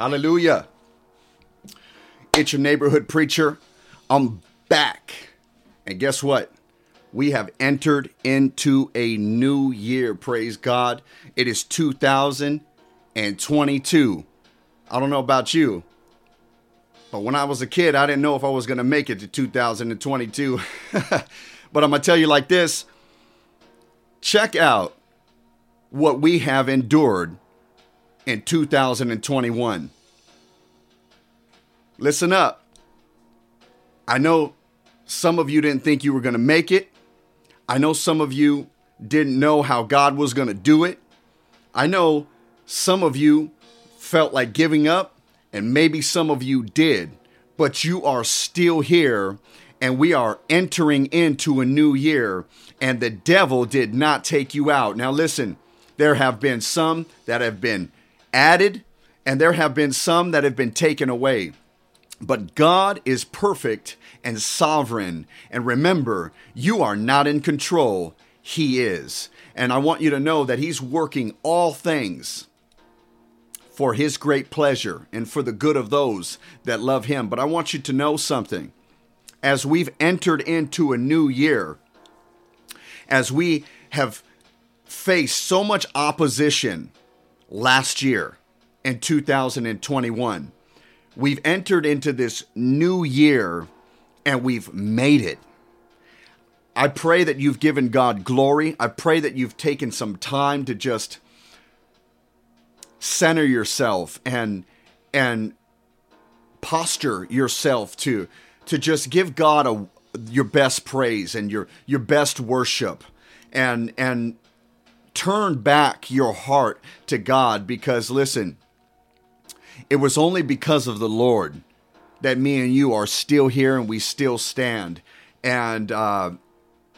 Hallelujah. It's your neighborhood preacher. I'm back. And guess what? We have entered into a new year. Praise God. It is 2022. I don't know about you, but when I was a kid, I didn't know if I was going to make it to 2022. but I'm going to tell you like this check out what we have endured in 2021. Listen up. I know some of you didn't think you were going to make it. I know some of you didn't know how God was going to do it. I know some of you felt like giving up, and maybe some of you did, but you are still here, and we are entering into a new year, and the devil did not take you out. Now, listen, there have been some that have been added, and there have been some that have been taken away. But God is perfect and sovereign. And remember, you are not in control, He is. And I want you to know that He's working all things for His great pleasure and for the good of those that love Him. But I want you to know something. As we've entered into a new year, as we have faced so much opposition last year in 2021, we've entered into this new year and we've made it. I pray that you've given God glory. I pray that you've taken some time to just center yourself and and posture yourself to to just give God a your best praise and your your best worship and and turn back your heart to God because listen it was only because of the Lord that me and you are still here and we still stand. And uh,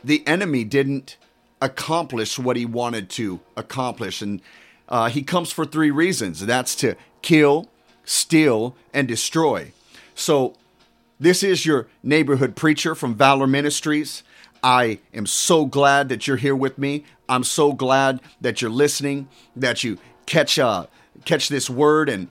the enemy didn't accomplish what he wanted to accomplish. And uh, he comes for three reasons that's to kill, steal, and destroy. So, this is your neighborhood preacher from Valor Ministries. I am so glad that you're here with me. I'm so glad that you're listening, that you catch uh, catch this word. And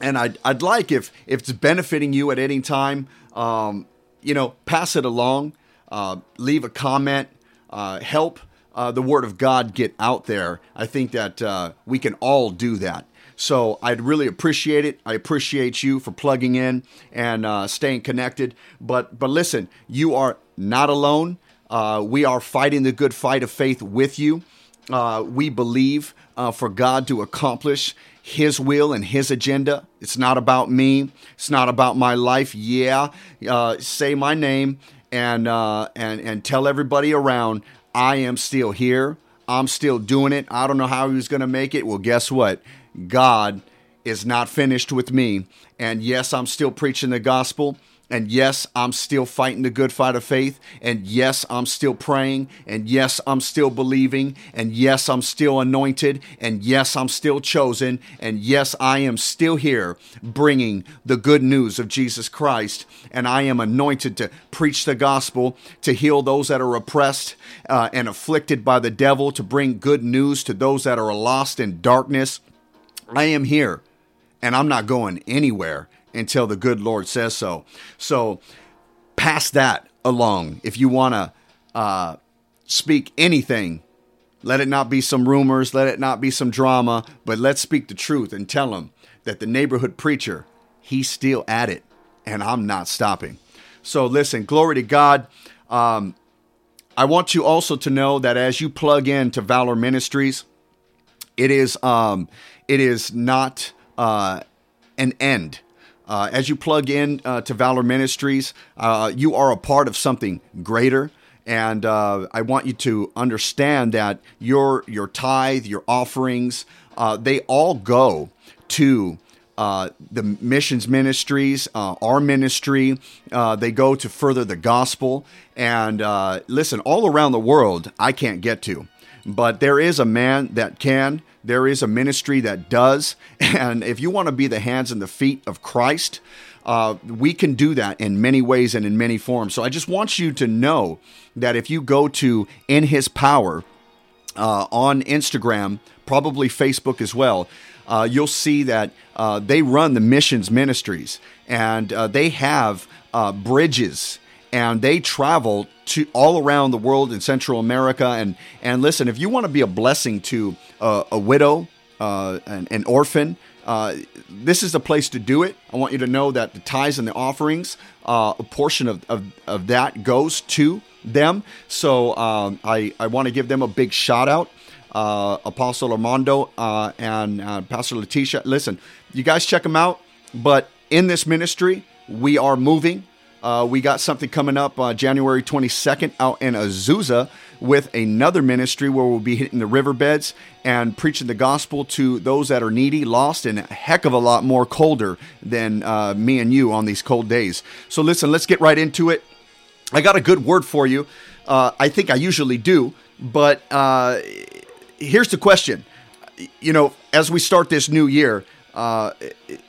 and I'd, I'd like if if it's benefiting you at any time um, you know pass it along uh, leave a comment uh, help uh, the word of god get out there. I think that uh, we can all do that. So i'd really appreciate it. I appreciate you for plugging in and uh, staying connected. But but listen you are not alone uh, we are fighting the good fight of faith with you we believe for god to accomplish his will and his agenda. It's not about me. It's not about my life. Yeah, uh, say my name and uh, and and tell everybody around I am still here. I'm still doing it. I don't know how he was going to make it. Well, guess what? God is not finished with me. And yes, I'm still preaching the gospel. And yes, I'm still fighting the good fight of faith. And yes, I'm still praying. And yes, I'm still believing. And yes, I'm still anointed. And yes, I'm still chosen. And yes, I am still here bringing the good news of Jesus Christ. And I am anointed to preach the gospel, to heal those that are oppressed uh, and afflicted by the devil, to bring good news to those that are lost in darkness. I am here and I'm not going anywhere until the good Lord says so. So pass that along. If you want to uh, speak anything, let it not be some rumors, let it not be some drama, but let's speak the truth and tell them that the neighborhood preacher, he's still at it, and I'm not stopping. So listen, glory to God. Um, I want you also to know that as you plug in to Valor Ministries, it is um, it is not uh, an end. Uh, as you plug in uh, to Valor Ministries, uh, you are a part of something greater. And uh, I want you to understand that your your tithe, your offerings, uh, they all go to uh, the missions ministries, our ministry. they go to further the gospel. And listen, all around the world, I can't get to, but there is a man that can. There is a ministry that does. And if you want to be the hands and the feet of Christ, uh, we can do that in many ways and in many forms. So I just want you to know that if you go to In His Power uh, on Instagram, probably Facebook as well, uh, you'll see that uh, they run the missions ministries and uh, they have uh, bridges and they travel to all around the world in Central America. And and listen, if you want to be a blessing to a widow, uh, an, an, orphan, uh, this is the place to do it. I want you to know that the tithes and the offerings, uh, a portion of, of, of, that goes to them. So um, I, I want to give them a big shout out. Uh, Apostle Armando uh, and uh, Pastor Letitia. Listen, you guys check them out. But in this ministry, we are moving. Uh, we got something coming up uh, January 22nd out in Azusa with another ministry where we'll be hitting the riverbeds and preaching the gospel to those that are needy, lost, and a heck of a lot more colder than uh, me and you on these cold days. So, listen, let's get right into it. I got a good word for you. Uh, I think I usually do, but uh, here's the question. You know, as we start this new year, uh,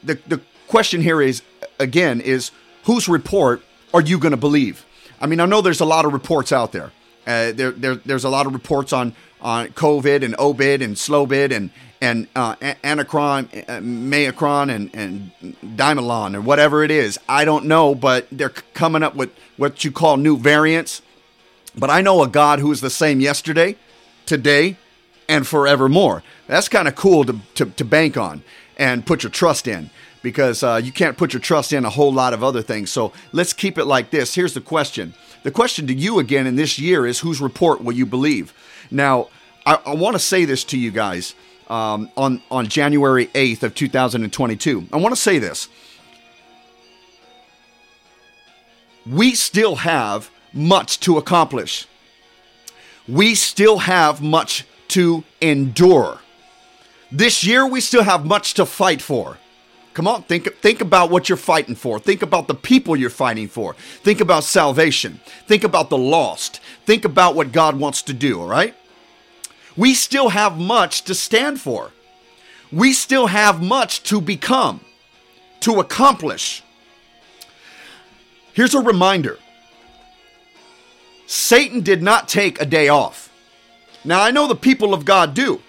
the, the question here is again, is whose report are you going to believe? I mean, I know there's a lot of reports out there. Uh, there, there, there's a lot of reports on on COVID and Obid and Slowbid and and uh, Anacron, uh, Mayacron, and and Dimelon or whatever it is. I don't know, but they're coming up with what you call new variants. But I know a God who is the same yesterday, today, and forevermore. That's kind of cool to, to, to bank on and put your trust in because uh, you can't put your trust in a whole lot of other things. So let's keep it like this. Here's the question. The question to you again in this year is whose report will you believe? Now, I, I want to say this to you guys um, on, on January 8th of 2022. I want to say this. We still have much to accomplish. We still have much to endure. This year, we still have much to fight for. Come on, think think about what you're fighting for. Think about the people you're fighting for. Think about salvation. Think about the lost. Think about what God wants to do, all right? We still have much to stand for. We still have much to become, to accomplish. Here's a reminder. Satan did not take a day off. Now, I know the people of God do,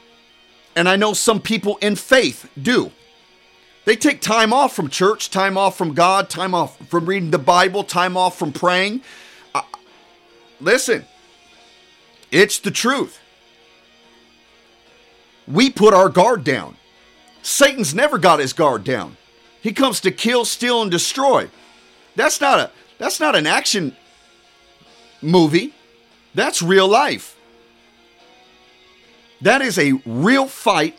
and I know some people in faith do. They take time off from church, time off from God, time off from reading the Bible, time off from praying. Uh, listen, it's the truth. We put our guard down. Satan's never got his guard down. He comes to kill, steal, and destroy. That's not a that's not an action movie. That's real life. That is a real fight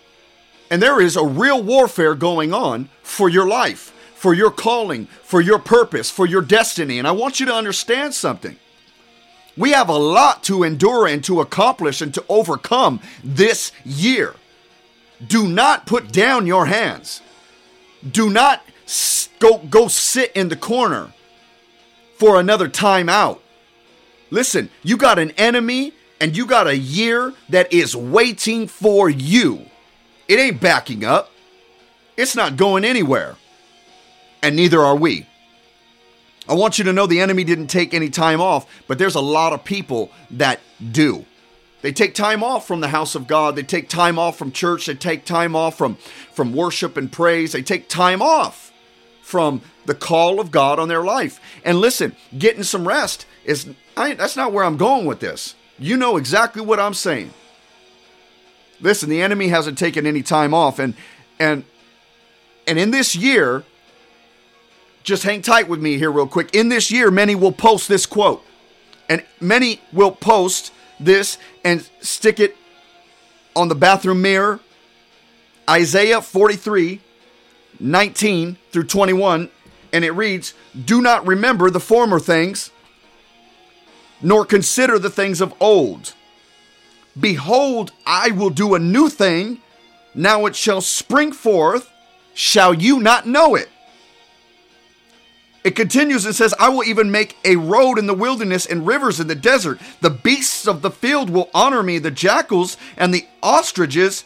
and there is a real warfare going on for your life, for your calling, for your purpose, for your destiny. And I want you to understand something. We have a lot to endure and to accomplish and to overcome this year. Do not put down your hands. Do not go, go sit in the corner for another time out. Listen, you got an enemy and you got a year that is waiting for you. It ain't backing up. It's not going anywhere. And neither are we. I want you to know the enemy didn't take any time off, but there's a lot of people that do. They take time off from the house of God. They take time off from church. They take time off from, from worship and praise. They take time off from the call of God on their life. And listen, getting some rest is I, that's not where I'm going with this. You know exactly what I'm saying. Listen, the enemy hasn't taken any time off, and and and in this year, just hang tight with me here, real quick. In this year, many will post this quote, and many will post this and stick it on the bathroom mirror. Isaiah 43, 19 through 21, and it reads, Do not remember the former things, nor consider the things of old. Behold, I will do a new thing. Now it shall spring forth. Shall you not know it? It continues and says, I will even make a road in the wilderness and rivers in the desert. The beasts of the field will honor me, the jackals and the ostriches,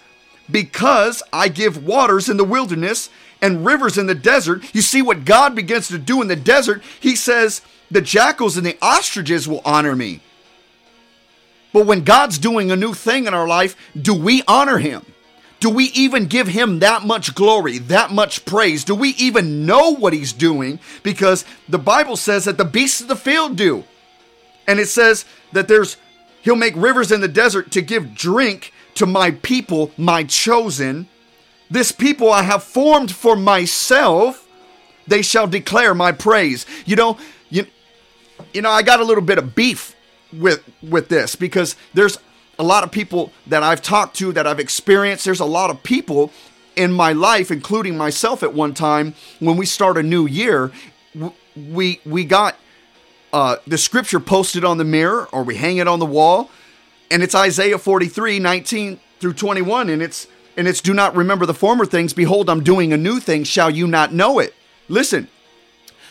because I give waters in the wilderness and rivers in the desert. You see what God begins to do in the desert? He says, The jackals and the ostriches will honor me. But when God's doing a new thing in our life, do we honor Him? Do we even give him that much glory, that much praise? Do we even know what he's doing? Because the Bible says that the beasts of the field do. And it says that there's he'll make rivers in the desert to give drink to my people, my chosen. This people I have formed for myself, they shall declare my praise. You know, you, you know, I got a little bit of beef with with this because there's a lot of people that I've talked to that I've experienced. There's a lot of people in my life, including myself at one time, when we start a new year, we we got uh, the scripture posted on the mirror or we hang it on the wall, and it's Isaiah 43, 19 through 21, and it's and it's do not remember the former things. Behold, I'm doing a new thing. Shall you not know it? Listen,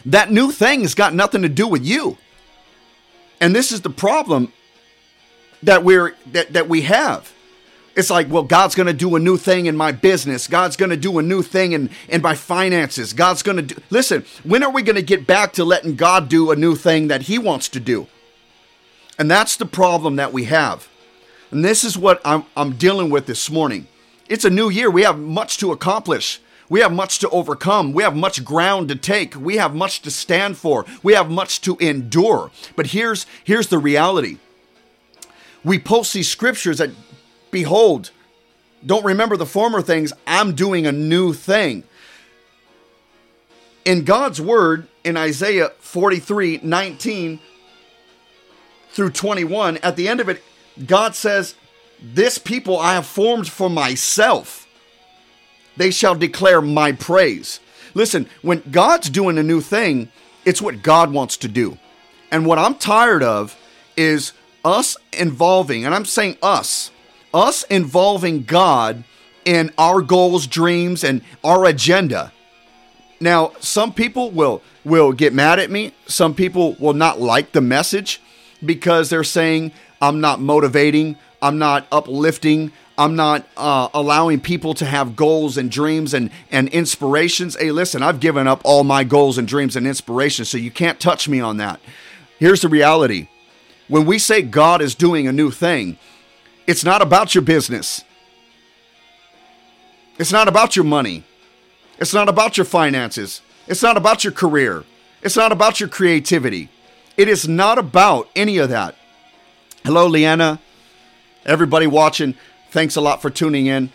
that new thing's got nothing to do with you. And this is the problem that we're that, that we have. It's like, well, God's going to do a new thing in my business. God's going to do a new thing in, in my finances. God's going to do. Listen, when are we going to get back to letting God do a new thing that He wants to do? And that's the problem that we have. And this is what I'm, I'm dealing with this morning. It's a new year. We have much to accomplish. We have much to overcome. We have much ground to take. We have much to stand for. We have much to endure. But here's here's the reality. We post these scriptures that behold, don't remember the former things. I'm doing a new thing. In God's word in Isaiah 43, 19 through 21, at the end of it, God says, This people I have formed for myself. They shall declare my praise. Listen, when God's doing a new thing, it's what God wants to do. And what I'm tired of is us involving, and I'm saying us, us involving God in our goals, dreams, and our agenda. Now, some people will will get mad at me. Some people will not like the message because they're saying I'm not motivating, I'm not uplifting, I'm not uh, allowing people to have goals and dreams and, and inspirations. Hey, listen, I've given up all my goals and dreams and inspirations, so you can't touch me on that. Here's the reality when we say God is doing a new thing, it's not about your business. It's not about your money. It's not about your finances. It's not about your career. It's not about your creativity. It is not about any of that. Hello, Leanna. Everybody watching, thanks a lot for tuning in.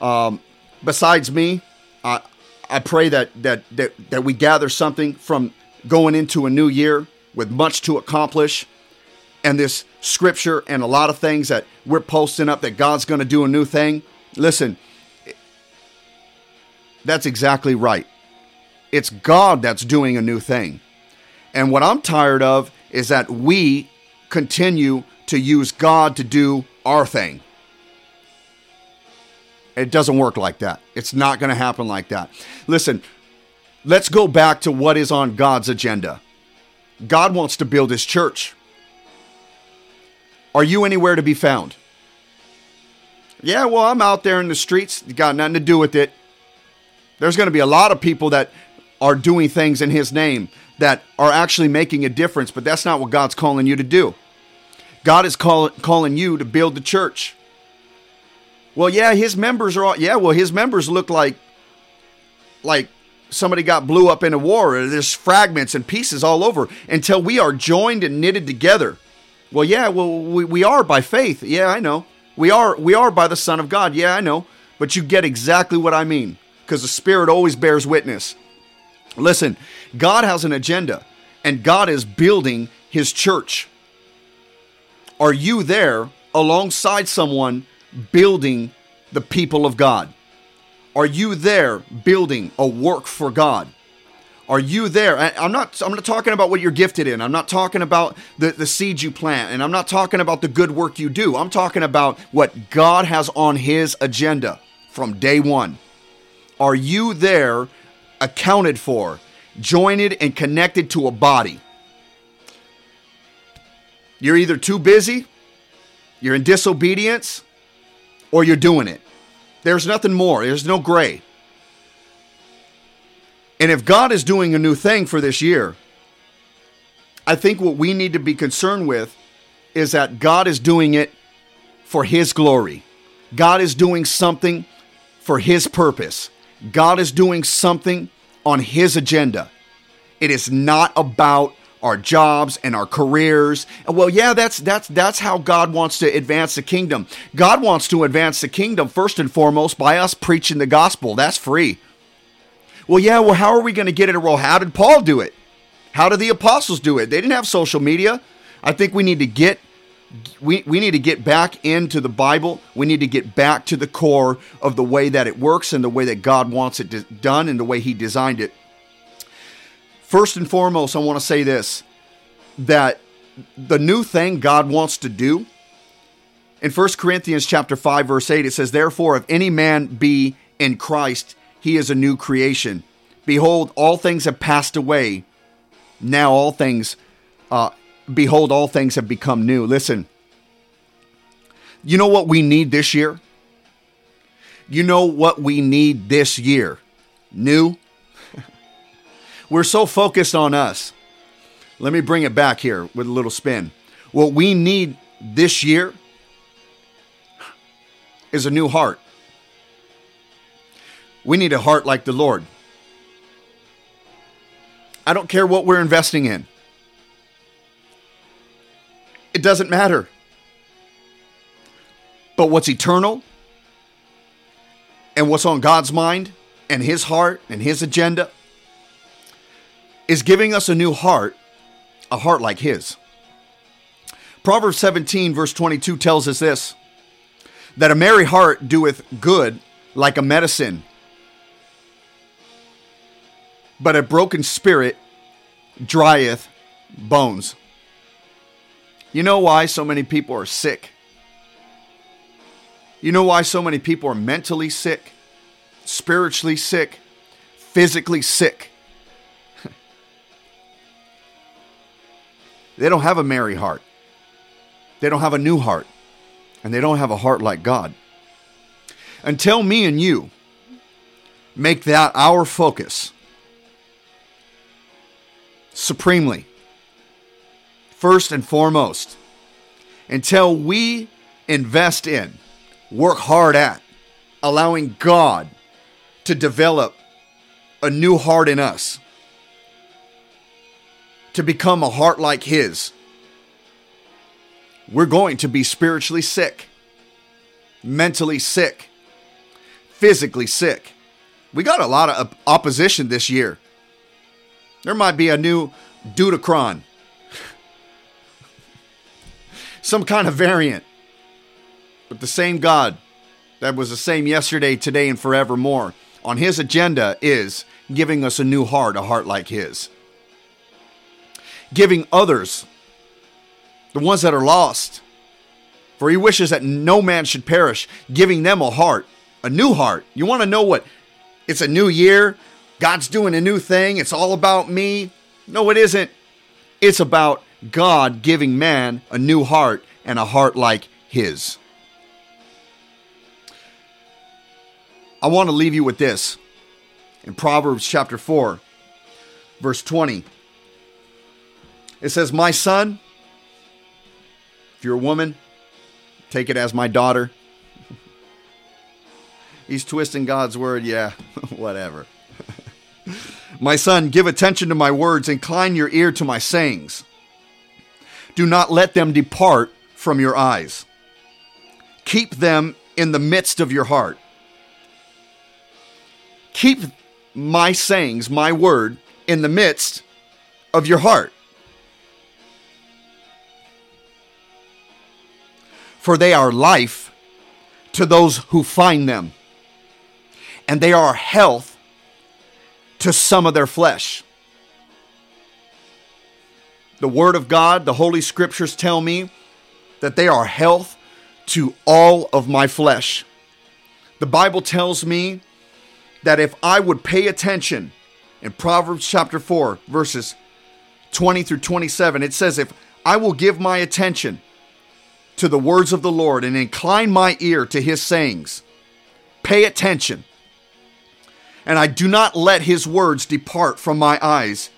Um, besides me, I, I pray that, that, that, that we gather something from going into a new year with much to accomplish and this scripture and a lot of things that we're posting up that God's going to do a new thing. Listen, that's exactly right. It's God that's doing a new thing. And what I'm tired of is that we continue to use God to do our thing. It doesn't work like that. It's not going to happen like that. Listen, let's go back to what is on God's agenda. God wants to build his church. Are you anywhere to be found? Yeah, well, I'm out there in the streets. Got nothing to do with it. There's going to be a lot of people that are doing things in His name that are actually making a difference, but that's not what God's calling you to do. God is call, calling you to build the church. Well, yeah, His members are all, yeah, well, His members look like, like somebody got blew up in a war. There's fragments and pieces all over until we are joined and knitted together well, yeah, well, we, we are by faith. Yeah, I know. We are we are by the Son of God. Yeah, I know. But you get exactly what I mean because the Spirit always bears witness. Listen, God has an agenda and God is building his church. Are you there alongside someone building the people of God? Are you there building a work for God? Are you there? I'm not. I'm not talking about what you're gifted in. I'm not talking about the the seeds you plant, and I'm not talking about the good work you do. I'm talking about what God has on His agenda from day one. Are you there, accounted for, joined and connected to a body? You're either too busy, you're in disobedience, or you're doing it. There's nothing more. There's no gray. And if God is doing a new thing for this year, I think what we need to be concerned with is that God is doing it for His glory. God is doing something for His purpose. God is doing something on His agenda. It is not about our jobs and our careers. Well, yeah, that's that's that's how God wants to advance the kingdom. God wants to advance the kingdom first and foremost by us preaching the gospel. That's free. Well, yeah, well, how are we going to get it? a Well, how did Paul do it? How did the apostles do it? They didn't have social media. I think we need to get we, we need to get back into the Bible. We need to get back to the core of the way that it works and the way that God wants it done and the way He designed it. First and foremost, I want to say this that the new thing God wants to do in 1 Corinthians chapter 5 verse 8 it says therefore if any man be in Christ he is a new creation. Behold all things have passed away. Now all things uh, behold all things have become new. Listen you know what we need this year? You know what we need this year? New we're so focused on us. Let me bring it back here with a little spin. What we need this year is a new heart. We need a heart like the Lord. I don't care what we're investing in, it doesn't matter. But what's eternal and what's on God's mind and His heart and His agenda is giving us a new heart, a heart like his. Proverbs 17, verse 22 tells us this that a merry heart doeth good like a medicine, but a broken spirit drieth bones. You know why so many people are sick? You know why so many people are mentally sick, spiritually sick, physically sick? They don't have a merry heart. They don't have a new heart. And they don't have a heart like God. Until me and you make that our focus supremely, first and foremost, until we invest in, work hard at, allowing God to develop a new heart in us to become a heart like His, we're going to be spiritually sick, mentally sick, physically sick. We got a lot of opposition this year. There might be a new Dudicron, some kind of variant, but the same God that was the same yesterday, today, and forevermore on His agenda is giving us a new heart, a heart like His giving others, the ones that are lost. For he wishes that no man should perish, giving them a heart, a new heart. You want to know what? It's a new year. God's doing a new thing. It's all about me. No, it isn't. It's about God giving man a new heart and a heart like his. I want to leave you with this in Proverbs chapter 4, verse 20. It says, My son, if you're a woman, take it as my daughter. He's twisting God's word. Yeah, whatever. my son, give attention to my words, incline your ear to my sayings. Do not let them depart from your eyes. Keep them in the midst of your heart. Keep my sayings, my word, in the midst of your heart. For they are life to those who find them, and they are health to some of their flesh. The Word of God, the Holy Scriptures tell me that they are health to all of my flesh. The Bible tells me that if I would pay attention in Proverbs chapter 4, verses 20 through 27, it says, If I will give my attention to the words of the Lord and incline my ear to his sayings. Pay attention. And I do not let his words depart from my eyes.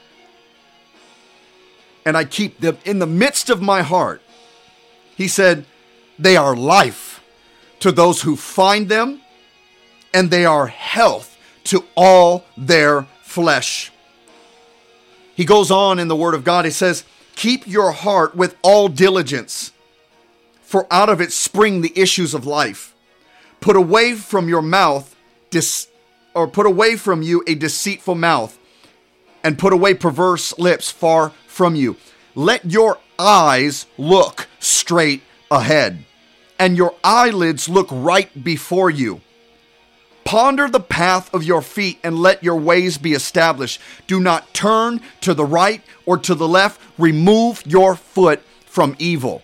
And I keep them in the midst of my heart. He said, They are life to those who find them, and they are health to all their flesh. He goes on in the Word of God, he says, Keep your heart with all diligence, for out of it spring the issues of life. Put away from your mouth, dis- or put away from you a deceitful mouth, and put away perverse lips far from you. Let your eyes look straight ahead, and your eyelids look right before you. Ponder the path of your feet and let your ways be established. Do not turn to the right or to the left. Remove your foot from evil.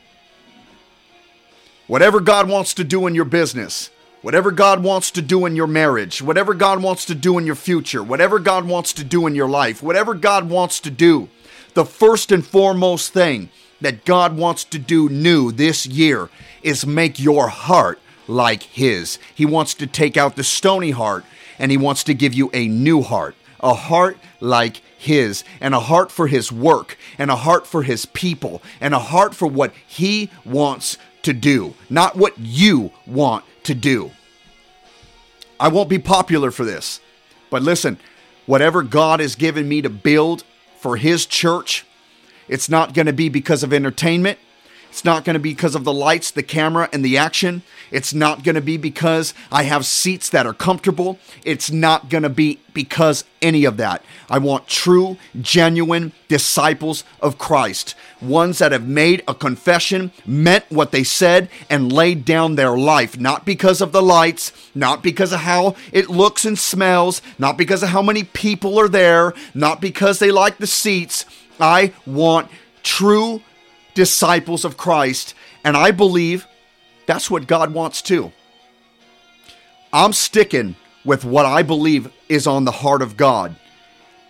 Whatever God wants to do in your business, whatever God wants to do in your marriage, whatever God wants to do in your future, whatever God wants to do in your life, whatever God wants to do, the first and foremost thing that God wants to do new this year is make your heart like His. He wants to take out the stony heart and He wants to give you a new heart, a heart like His, and a heart for His work, and a heart for His people, and a heart for what He wants to do, not what you want to do. I won't be popular for this, but listen, whatever God has given me to build for His church, it's not going to be because of entertainment. It's not going to be because of the lights, the camera, and the action. It's not going to be because I have seats that are comfortable. It's not going to be because any of that. I want true, genuine disciples of Christ, ones that have made a confession, meant what they said, and laid down their life, not because of the lights, not because of how it looks and smells, not because of how many people are there, not because they like the seats. I want true disciples of Christ, and I believe that's what God wants too. I'm sticking with what I believe is on the heart of God,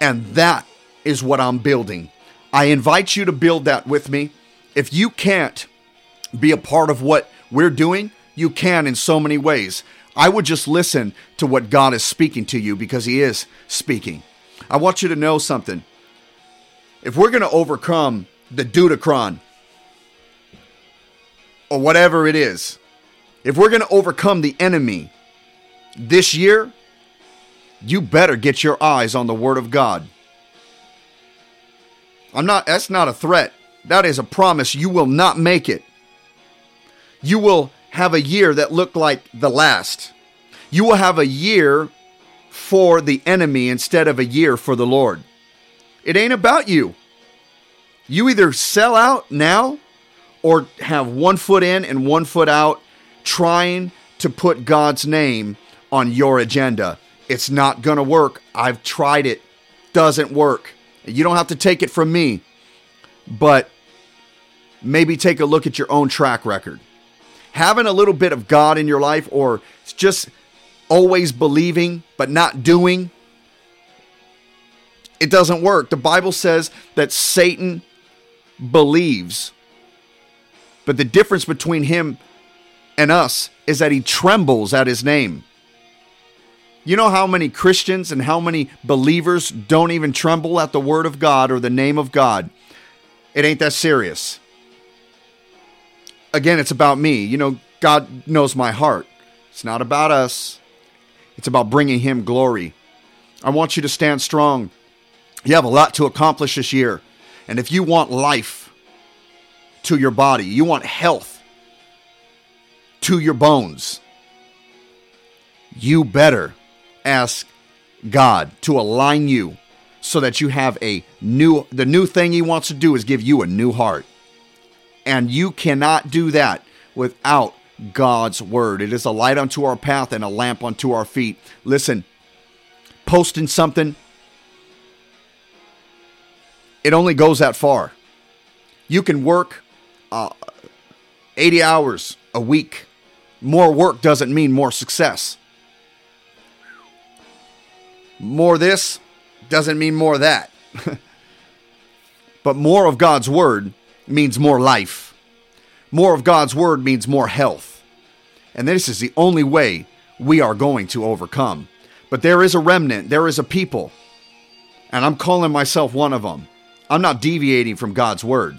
and that is what I'm building. I invite you to build that with me. If you can't be a part of what we're doing, you can in so many ways. I would just listen to what God is speaking to you because He is speaking. I want you to know something. If we're going to overcome the Dudicron, or whatever it is, if we're going to overcome the enemy this year, you better get your eyes on the Word of God. I'm not, that's not a threat. That is a promise. You will not make it. You will have a year that looked like the last. You will have a year for the enemy instead of a year for the Lord. It ain't about you. You either sell out now or have one foot in and one foot out trying to put God's name on your agenda. It's not going to work. I've tried it. Doesn't work. You don't have to take it from me, but maybe take a look at your own track record. Having a little bit of God in your life or just always believing but not doing, it doesn't work. The Bible says that Satan believes but the difference between him and us is that he trembles at his name. You know how many Christians and how many believers don't even tremble at the word of God or the name of God? It ain't that serious. Again, it's about me. You know, God knows my heart. It's not about us, it's about bringing Him glory. I want you to stand strong. You have a lot to accomplish this year. And if you want life, to your body. You want health to your bones. You better ask God to align you so that you have a new the new thing he wants to do is give you a new heart. And you cannot do that without God's word. It is a light unto our path and a lamp unto our feet. Listen, posting something it only goes that far. You can work uh, 80 hours a week. More work doesn't mean more success. More this doesn't mean more that. but more of God's word means more life. More of God's word means more health. And this is the only way we are going to overcome. But there is a remnant, there is a people, and I'm calling myself one of them. I'm not deviating from God's word.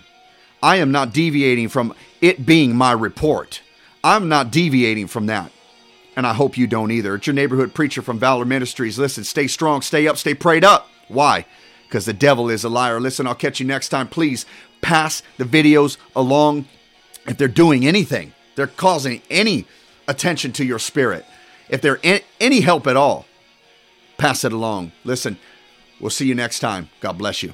I am not deviating from it being my report. I'm not deviating from that. and I hope you don't either. It's your neighborhood preacher from Valor Ministries. Listen, stay strong, stay up, stay prayed up. Why? Because the devil is a liar. Listen, I'll catch you next time. Please pass the videos along if they're doing anything, they're causing any attention to your spirit. If they're any help at all, pass it along. Listen, we'll see you next time. God bless you.